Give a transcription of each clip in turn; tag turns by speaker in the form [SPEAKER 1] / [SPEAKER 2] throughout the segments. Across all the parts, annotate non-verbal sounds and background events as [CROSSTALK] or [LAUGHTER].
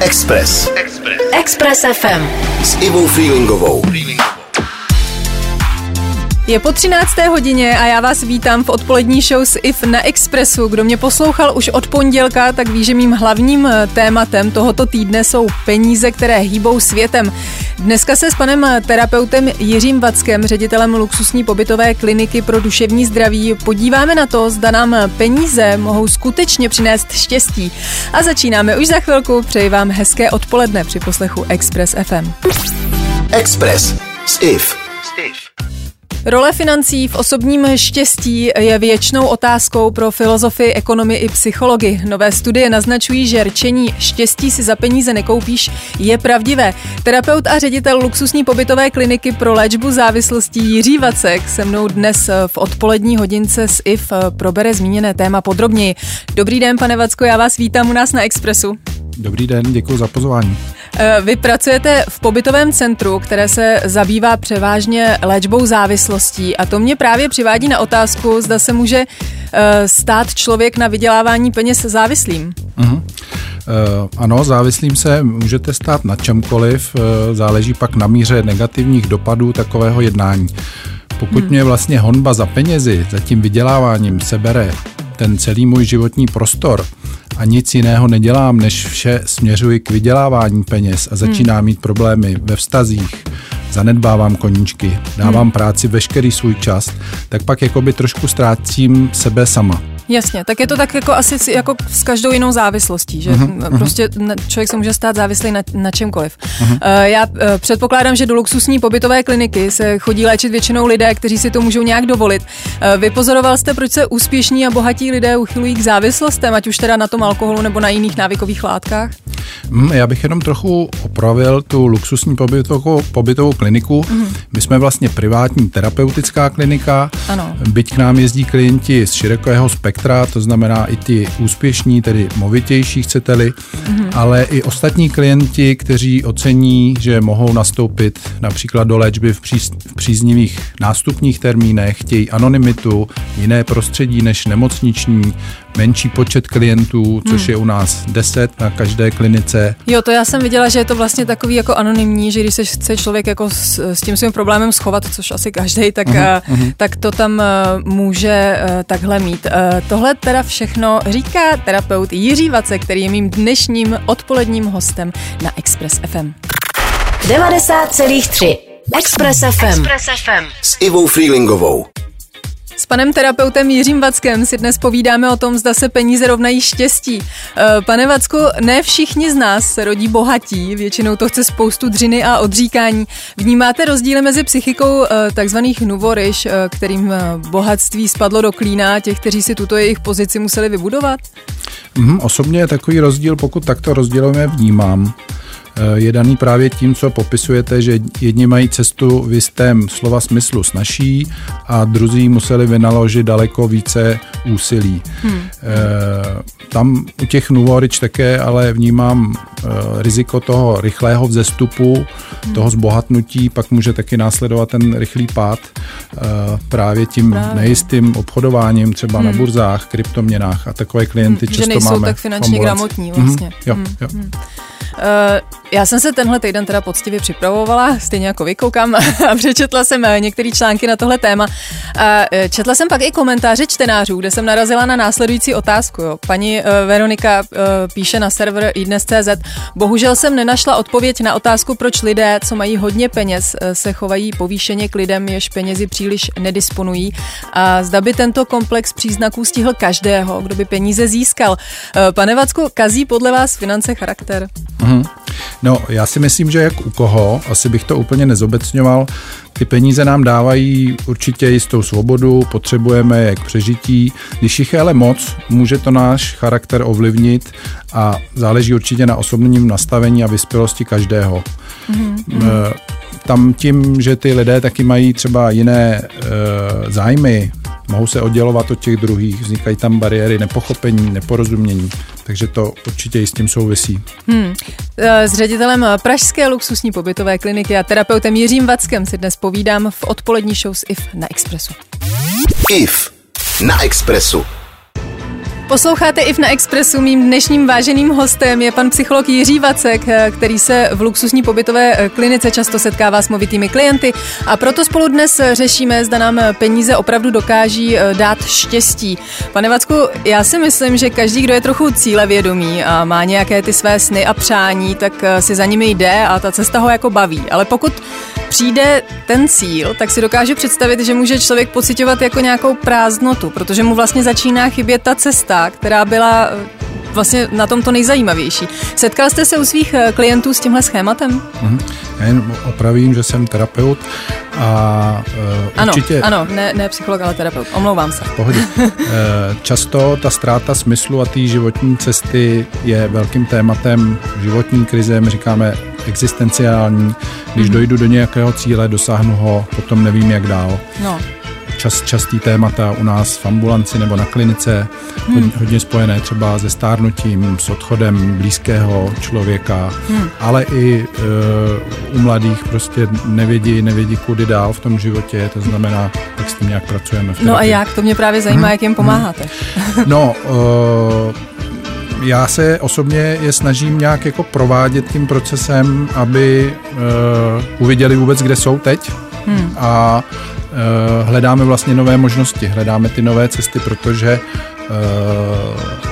[SPEAKER 1] Express.
[SPEAKER 2] Express. Express FM.
[SPEAKER 1] S Ivou Freelingovou.
[SPEAKER 3] Je po 13. hodině a já vás vítám v odpolední show s IF na Expressu. Kdo mě poslouchal už od pondělka, tak ví, že mým hlavním eh, tématem tohoto týdne jsou peníze, které hýbou světem. Dneska se s panem terapeutem Jiřím Vackem, ředitelem luxusní pobytové kliniky pro duševní zdraví, podíváme na to, zda nám peníze mohou skutečně přinést štěstí. A začínáme už za chvilku. Přeji vám hezké odpoledne při poslechu Express FM.
[SPEAKER 1] Express. S IF.
[SPEAKER 3] Role financí v osobním štěstí je věčnou otázkou pro filozofy, ekonomy i psychologi. Nové studie naznačují, že rčení štěstí si za peníze nekoupíš je pravdivé. Terapeut a ředitel luxusní pobytové kliniky pro léčbu závislostí Jiří Vacek se mnou dnes v odpolední hodince s IF probere zmíněné téma podrobněji. Dobrý den, pane Vacko, já vás vítám u nás na Expressu.
[SPEAKER 4] Dobrý den, děkuji za pozvání.
[SPEAKER 3] Eh, vy pracujete v pobytovém centru, které se zabývá převážně léčbou závislostí a to mě právě přivádí na otázku, zda se může eh, stát člověk na vydělávání peněz závislým.
[SPEAKER 4] Uh-huh. Uh, ano, závislým se můžete stát na čemkoliv, záleží pak na míře negativních dopadů takového jednání. Pokud hmm. mě vlastně honba za penězi, za tím vyděláváním sebere ten celý můj životní prostor, a nic jiného nedělám, než vše směřuji k vydělávání peněz a začínám hmm. mít problémy ve vztazích, zanedbávám koníčky, dávám hmm. práci veškerý svůj čas, tak pak jakoby trošku ztrácím sebe sama.
[SPEAKER 3] Jasně, tak je to tak jako asi jako s každou jinou závislostí, že uh-huh, prostě člověk se může stát závislý na, na čemkoliv. Uh-huh. Uh, já uh, předpokládám, že do luxusní pobytové kliniky se chodí léčit většinou lidé, kteří si to můžou nějak dovolit. Uh, vypozoroval jste, proč se úspěšní a bohatí lidé uchylují k závislostem, ať už teda na tom alkoholu nebo na jiných návykových látkách?
[SPEAKER 4] Mm, já bych jenom trochu opravil tu luxusní pobytovou, pobytovou kliniku. Uh-huh. My jsme vlastně privátní terapeutická klinika,
[SPEAKER 3] ano.
[SPEAKER 4] byť k nám jezdí klienti z širokého spektra to znamená i ty úspěšní, tedy movitější chcete-li, mm-hmm. ale i ostatní klienti, kteří ocení, že mohou nastoupit například do léčby v, příz, v příznivých nástupních termínech, chtějí anonymitu, jiné prostředí než nemocniční, menší počet klientů, což hmm. je u nás 10 na každé klinice.
[SPEAKER 3] Jo, to já jsem viděla, že je to vlastně takový jako anonymní, že když se chce člověk jako s, s tím svým problémem schovat, což asi každý, tak, uh-huh, uh, tak to tam uh, může uh, takhle mít. Uh, tohle teda všechno říká terapeut Jiří Vace, který je mým dnešním odpoledním hostem na Express FM.
[SPEAKER 2] 90,3 Express FM. Express FM.
[SPEAKER 1] S Ivou Freelingovou.
[SPEAKER 3] S panem terapeutem Jiřím Vackem si dnes povídáme o tom, zda se peníze rovnají štěstí. Eh, pane Vacku, ne všichni z nás se rodí bohatí, většinou to chce spoustu dřiny a odříkání. Vnímáte rozdíly mezi psychikou eh, takzvaných nuvoriš, eh, kterým bohatství spadlo do klína, těch, kteří si tuto jejich pozici museli vybudovat?
[SPEAKER 4] Mm, osobně takový rozdíl, pokud takto rozdělujeme, vnímám. Eh, je daný právě tím, co popisujete, že jedni mají cestu v jistém slova smyslu snažší a druzí museli vynaložit daleko více úsilí. Hmm. Tam u těch Nuvorič také ale vnímám eh, riziko toho rychlého vzestupu, hmm. toho zbohatnutí, pak může taky následovat ten rychlý pád právě tím právě. nejistým obchodováním třeba hmm. na burzách, kryptoměnách a takové klienty hmm, často
[SPEAKER 3] že nejsou
[SPEAKER 4] máme.
[SPEAKER 3] tak finančně gramotní vlastně. Hmm.
[SPEAKER 4] Jo, jo.
[SPEAKER 3] Hmm. Uh, já jsem se tenhle týden teda poctivě připravovala, stejně jako vykoukám [LAUGHS] a přečetla jsem eh, některé články na tohle téma. A eh, četla jsem pak i komentáře čtenářů, kde jsem narazila na následující otázku. Jo. Paní Veronika píše na server iDnes.cz Bohužel jsem nenašla odpověď na otázku, proč lidé, co mají hodně peněz, se chovají povýšeně k lidem, jež penězi příliš nedisponují. A zda by tento komplex příznaků stihl každého, kdo by peníze získal. Pane Vacku, kazí podle vás finance charakter?
[SPEAKER 4] Mm-hmm. No, já si myslím, že jak u koho, asi bych to úplně nezobecňoval, ty peníze nám dávají určitě jistou svobodu, potřebujeme je k přežití. Když jich je ale moc, může to náš charakter ovlivnit a záleží určitě na osobním nastavení a vyspělosti každého. Mm-hmm. Tam tím, že ty lidé taky mají třeba jiné e, zájmy, mohou se oddělovat od těch druhých, vznikají tam bariéry nepochopení, neporozumění, takže to určitě i s tím souvisí.
[SPEAKER 3] Hmm. S ředitelem Pražské luxusní pobytové kliniky a terapeutem Jiřím Vackem si dnes povídám v odpolední show s IF na Expressu.
[SPEAKER 1] IF na Expressu.
[SPEAKER 3] Posloucháte i v na Expressu. Mým dnešním váženým hostem je pan psycholog Jiří Vacek, který se v luxusní pobytové klinice často setkává s movitými klienty a proto spolu dnes řešíme, zda nám peníze opravdu dokáží eh, dát štěstí. Pane Vacku, já si myslím, že každý, kdo je trochu cílevědomý a má nějaké ty své sny a přání, tak eh, si za nimi jde a ta cesta ho jako baví. Ale pokud přijde ten cíl, tak si dokáže představit, že může člověk pocitovat jako nějakou prázdnotu, protože mu vlastně začíná chybět ta cesta, která byla eh, vlastně na tom to nejzajímavější. Setkal jste se u svých eh, klientů s tímhle schématem?
[SPEAKER 4] Mm-hmm. Já jen opravím, že jsem terapeut a uh,
[SPEAKER 3] ano,
[SPEAKER 4] určitě...
[SPEAKER 3] Ano, ne, ne psycholog, ale terapeut. Omlouvám se.
[SPEAKER 4] V pohodě. [LAUGHS] Často ta ztráta smyslu a té životní cesty je velkým tématem životní krize, my říkáme existenciální. Když mm-hmm. dojdu do nějakého cíle, dosáhnu ho, potom nevím, jak dál.
[SPEAKER 3] No
[SPEAKER 4] čas, častý témata u nás v ambulanci nebo na klinice, hmm. hodně, hodně spojené třeba se stárnutím, s odchodem blízkého člověka, hmm. ale i uh, u mladých prostě nevědí, nevědí kudy dál v tom životě, to znamená, jak s tím nějak pracujeme. V
[SPEAKER 3] no a jak? To mě právě zajímá, hmm. jak jim pomáháte.
[SPEAKER 4] Hmm. [LAUGHS] no, uh, já se osobně je snažím nějak jako provádět tím procesem, aby uh, uviděli vůbec, kde jsou teď hmm. a hledáme vlastně nové možnosti, hledáme ty nové cesty, protože eh,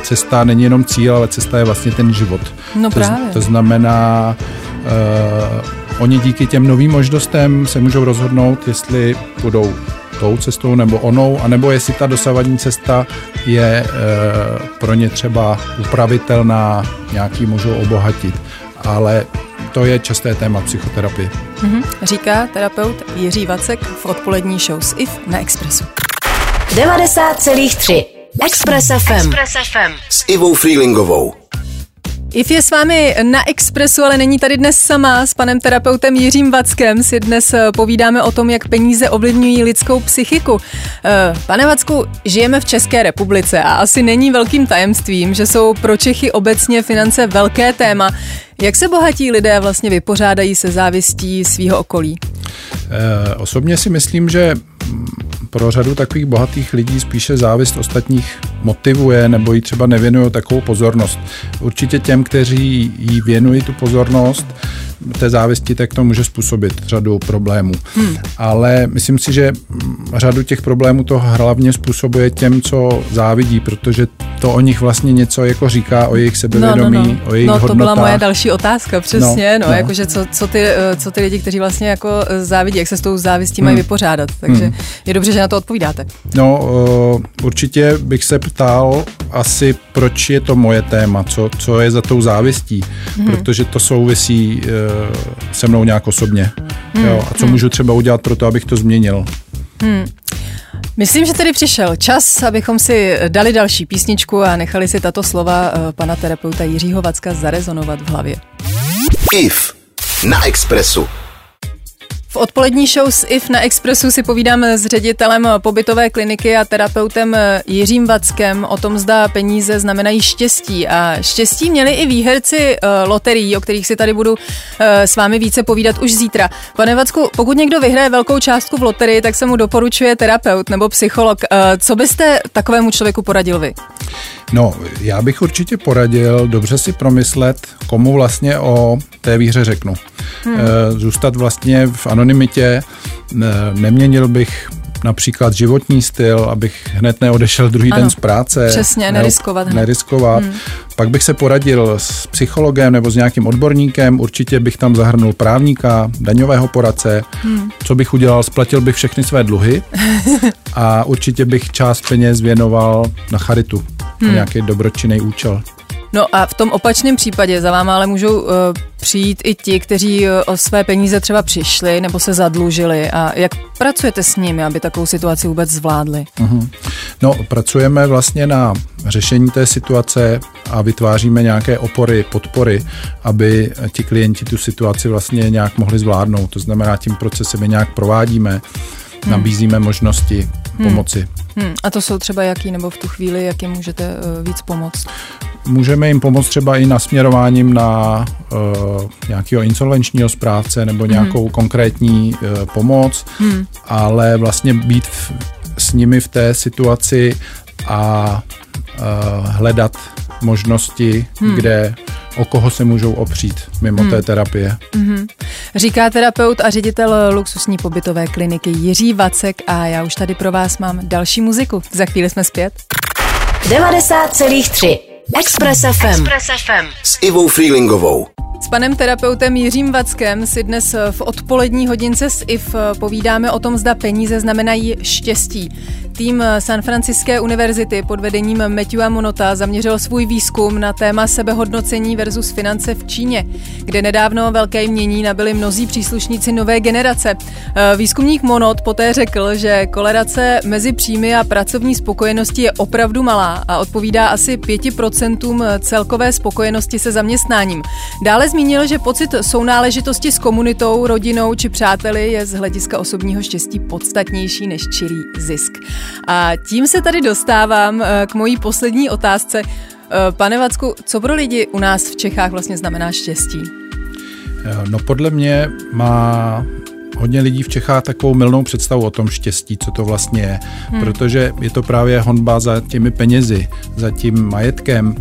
[SPEAKER 4] cesta není jenom cíl, ale cesta je vlastně ten život.
[SPEAKER 3] No
[SPEAKER 4] to,
[SPEAKER 3] právě.
[SPEAKER 4] to znamená, uh, oni díky těm novým možnostem se můžou rozhodnout, jestli budou tou cestou nebo onou, anebo jestli ta dosavadní cesta je uh, pro ně třeba upravitelná, nějaký můžou obohatit. Ale to je časté téma psychoterapie.
[SPEAKER 3] Mm-hmm. Říká terapeut Jiří Vacek v odpolední show s IF na Expressu.
[SPEAKER 2] 90,3 Express FM. Express
[SPEAKER 1] FM. S Ivou Freelingovou.
[SPEAKER 3] IF je s vámi na Expressu, ale není tady dnes sama. S panem terapeutem Jiřím Vackem si dnes eh, povídáme o tom, jak peníze ovlivňují lidskou psychiku. Eh, pane Vacku, žijeme v České republice a asi není velkým tajemstvím, že jsou pro Čechy obecně finance velké téma. Jak se bohatí lidé vlastně vypořádají se závistí svého okolí?
[SPEAKER 4] E, osobně si myslím, že pro řadu takových bohatých lidí spíše závist ostatních motivuje nebo jí třeba nevěnují takovou pozornost. Určitě těm, kteří jí věnují tu pozornost, té závisti, tak to může způsobit řadu problémů. Hmm. Ale myslím si, že řadu těch problémů to hlavně způsobuje těm, co závidí, protože to o nich vlastně něco jako říká o jejich sebevědomí,
[SPEAKER 3] no, no, no.
[SPEAKER 4] o jejich
[SPEAKER 3] No to
[SPEAKER 4] hodnotách.
[SPEAKER 3] byla moje další otázka, přesně, no,
[SPEAKER 4] no,
[SPEAKER 3] no. jakože co, co, ty, co ty lidi, kteří vlastně jako závidí, jak se s tou závistí hmm. mají vypořádat, takže hmm. je dobře, že na to odpovídáte.
[SPEAKER 4] No, uh, určitě bych se ptal asi, proč je to moje téma, co, co je za tou závistí, hmm. protože to souvisí uh, se mnou nějak osobně. Hmm. Jo, a co hmm. můžu třeba udělat pro to, abych to změnil.
[SPEAKER 3] Hmm. Myslím, že tedy přišel čas, abychom si dali další písničku a nechali si tato slova eh, pana terapeuta Jiřího Vacka zarezonovat v hlavě.
[SPEAKER 1] IF na Expressu.
[SPEAKER 3] V odpolední show s IF na Expressu si povídám s ředitelem pobytové kliniky a terapeutem Jiřím Vackem o tom, zda peníze znamenají štěstí. A štěstí měli i výherci uh, loterií, o kterých si tady budu uh, s vámi více povídat už zítra. Pane Vacku, pokud někdo vyhraje velkou částku v loterii, tak se mu doporučuje terapeut nebo psycholog. Uh, co byste takovému člověku poradil vy?
[SPEAKER 4] No, já bych určitě poradil dobře si promyslet, komu vlastně o té výhře řeknu. Hmm. Zůstat vlastně v anonymitě, neměnil bych například životní styl, abych hned neodešel druhý ano, den z práce.
[SPEAKER 3] Přesně, neriskovat.
[SPEAKER 4] Neriskovat. Hmm. Pak bych se poradil s psychologem nebo s nějakým odborníkem, určitě bych tam zahrnul právníka, daňového poradce. Hmm. Co bych udělal? Splatil bych všechny své dluhy [LAUGHS] a určitě bych část peněz věnoval na charitu, hmm. nějaký dobročinný účel.
[SPEAKER 3] No a v tom opačném případě za váma ale můžou uh, přijít i ti, kteří uh, o své peníze třeba přišli nebo se zadlužili. A jak pracujete s nimi, aby takovou situaci vůbec zvládli? Uh-huh.
[SPEAKER 4] No, pracujeme vlastně na řešení té situace a vytváříme nějaké opory, podpory, aby ti klienti tu situaci vlastně nějak mohli zvládnout. To znamená, tím procesem je nějak provádíme, hmm. nabízíme možnosti hmm. pomoci.
[SPEAKER 3] Hmm. A to jsou třeba jaký, nebo v tu chvíli, jak jim můžete uh, víc pomoct?
[SPEAKER 4] Můžeme jim pomoct třeba i nasměrováním na uh, nějakého insolvenčního správce nebo hmm. nějakou hmm. konkrétní uh, pomoc, hmm. ale vlastně být v, s nimi v té situaci a hledat možnosti, hmm. kde o koho se můžou opřít mimo hmm. té terapie.
[SPEAKER 3] Hmm. Říká terapeut a ředitel luxusní pobytové kliniky Jiří Vacek a já už tady pro vás mám další muziku. Za chvíli jsme zpět.
[SPEAKER 2] 90,3 Express FM. Express
[SPEAKER 1] FM. S Ivou Freelingovou.
[SPEAKER 3] S panem terapeutem Jiřím Vackem si dnes v odpolední hodince s IF povídáme o tom, zda peníze znamenají štěstí. Tým San Franciské univerzity pod vedením Matthewa Monota zaměřil svůj výzkum na téma sebehodnocení versus finance v Číně, kde nedávno velké jmění nabili mnozí příslušníci nové generace. Výzkumník Monot poté řekl, že kolerace mezi příjmy a pracovní spokojenosti je opravdu malá a odpovídá asi 5% celkové spokojenosti se zaměstnáním. Dále zmínil, že pocit sounáležitosti s komunitou, rodinou či přáteli je z hlediska osobního štěstí podstatnější než čirý zisk. A tím se tady dostávám eh, k mojí poslední otázce. Eh, pane Vacku, co pro lidi u nás v Čechách vlastně znamená štěstí?
[SPEAKER 4] Eh, no podle mě má hodně lidí v Čechách takovou milnou představu o tom štěstí, co to vlastně je, hmm. protože je to právě honba za těmi penězi, za tím majetkem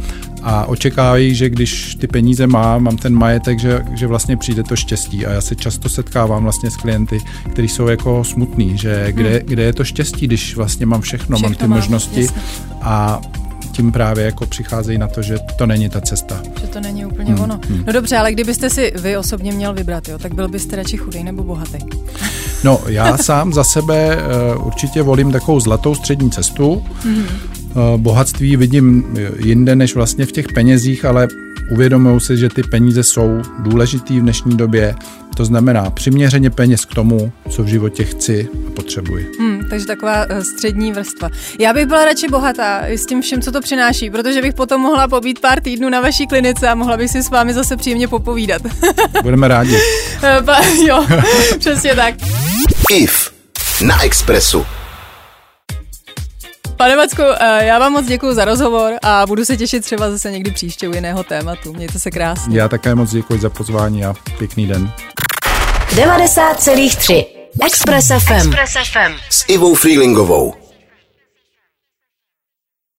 [SPEAKER 4] a očekávají, že když ty peníze mám, mám ten majetek, že, že vlastně přijde to štěstí. A já se často setkávám vlastně s klienty, kteří jsou jako smutní, že kde, hmm. kde je to štěstí, když vlastně mám všechno, všechno mám ty mám, možnosti jasně. a tím právě jako přicházejí na to, že to není ta cesta.
[SPEAKER 3] Že to není úplně hmm. ono. Hmm. No dobře, ale kdybyste si vy osobně měl vybrat, jo, tak byl byste radši chudej nebo bohatý?
[SPEAKER 4] No, já sám za sebe uh, určitě volím takovou zlatou střední cestu. Hmm. Uh, bohatství vidím jinde než vlastně v těch penězích, ale uvědomují si, že ty peníze jsou důležitý v dnešní době. To znamená přiměřeně peněz k tomu, co v životě chci a potřebuji.
[SPEAKER 3] Hmm, takže taková uh, střední vrstva. Já bych byla radši bohatá s tím všem, co to přináší, protože bych potom mohla pobít pár týdnů na vaší klinice a mohla bych si s vámi zase příjemně popovídat. [LAUGHS]
[SPEAKER 4] Budeme rádi. [LAUGHS]
[SPEAKER 3] jo, [LAUGHS] přesně tak.
[SPEAKER 1] IF na Expressu.
[SPEAKER 3] Pane Macku, eh, já vám moc děkuji za rozhovor a budu se těšit třeba zase někdy příště u jiného tématu. Mějte se krásně.
[SPEAKER 4] Já také moc děkuji za pozvání a pěkný den.
[SPEAKER 2] 90,3 Express FM. Express FM.
[SPEAKER 1] S Ivou Freelingovou.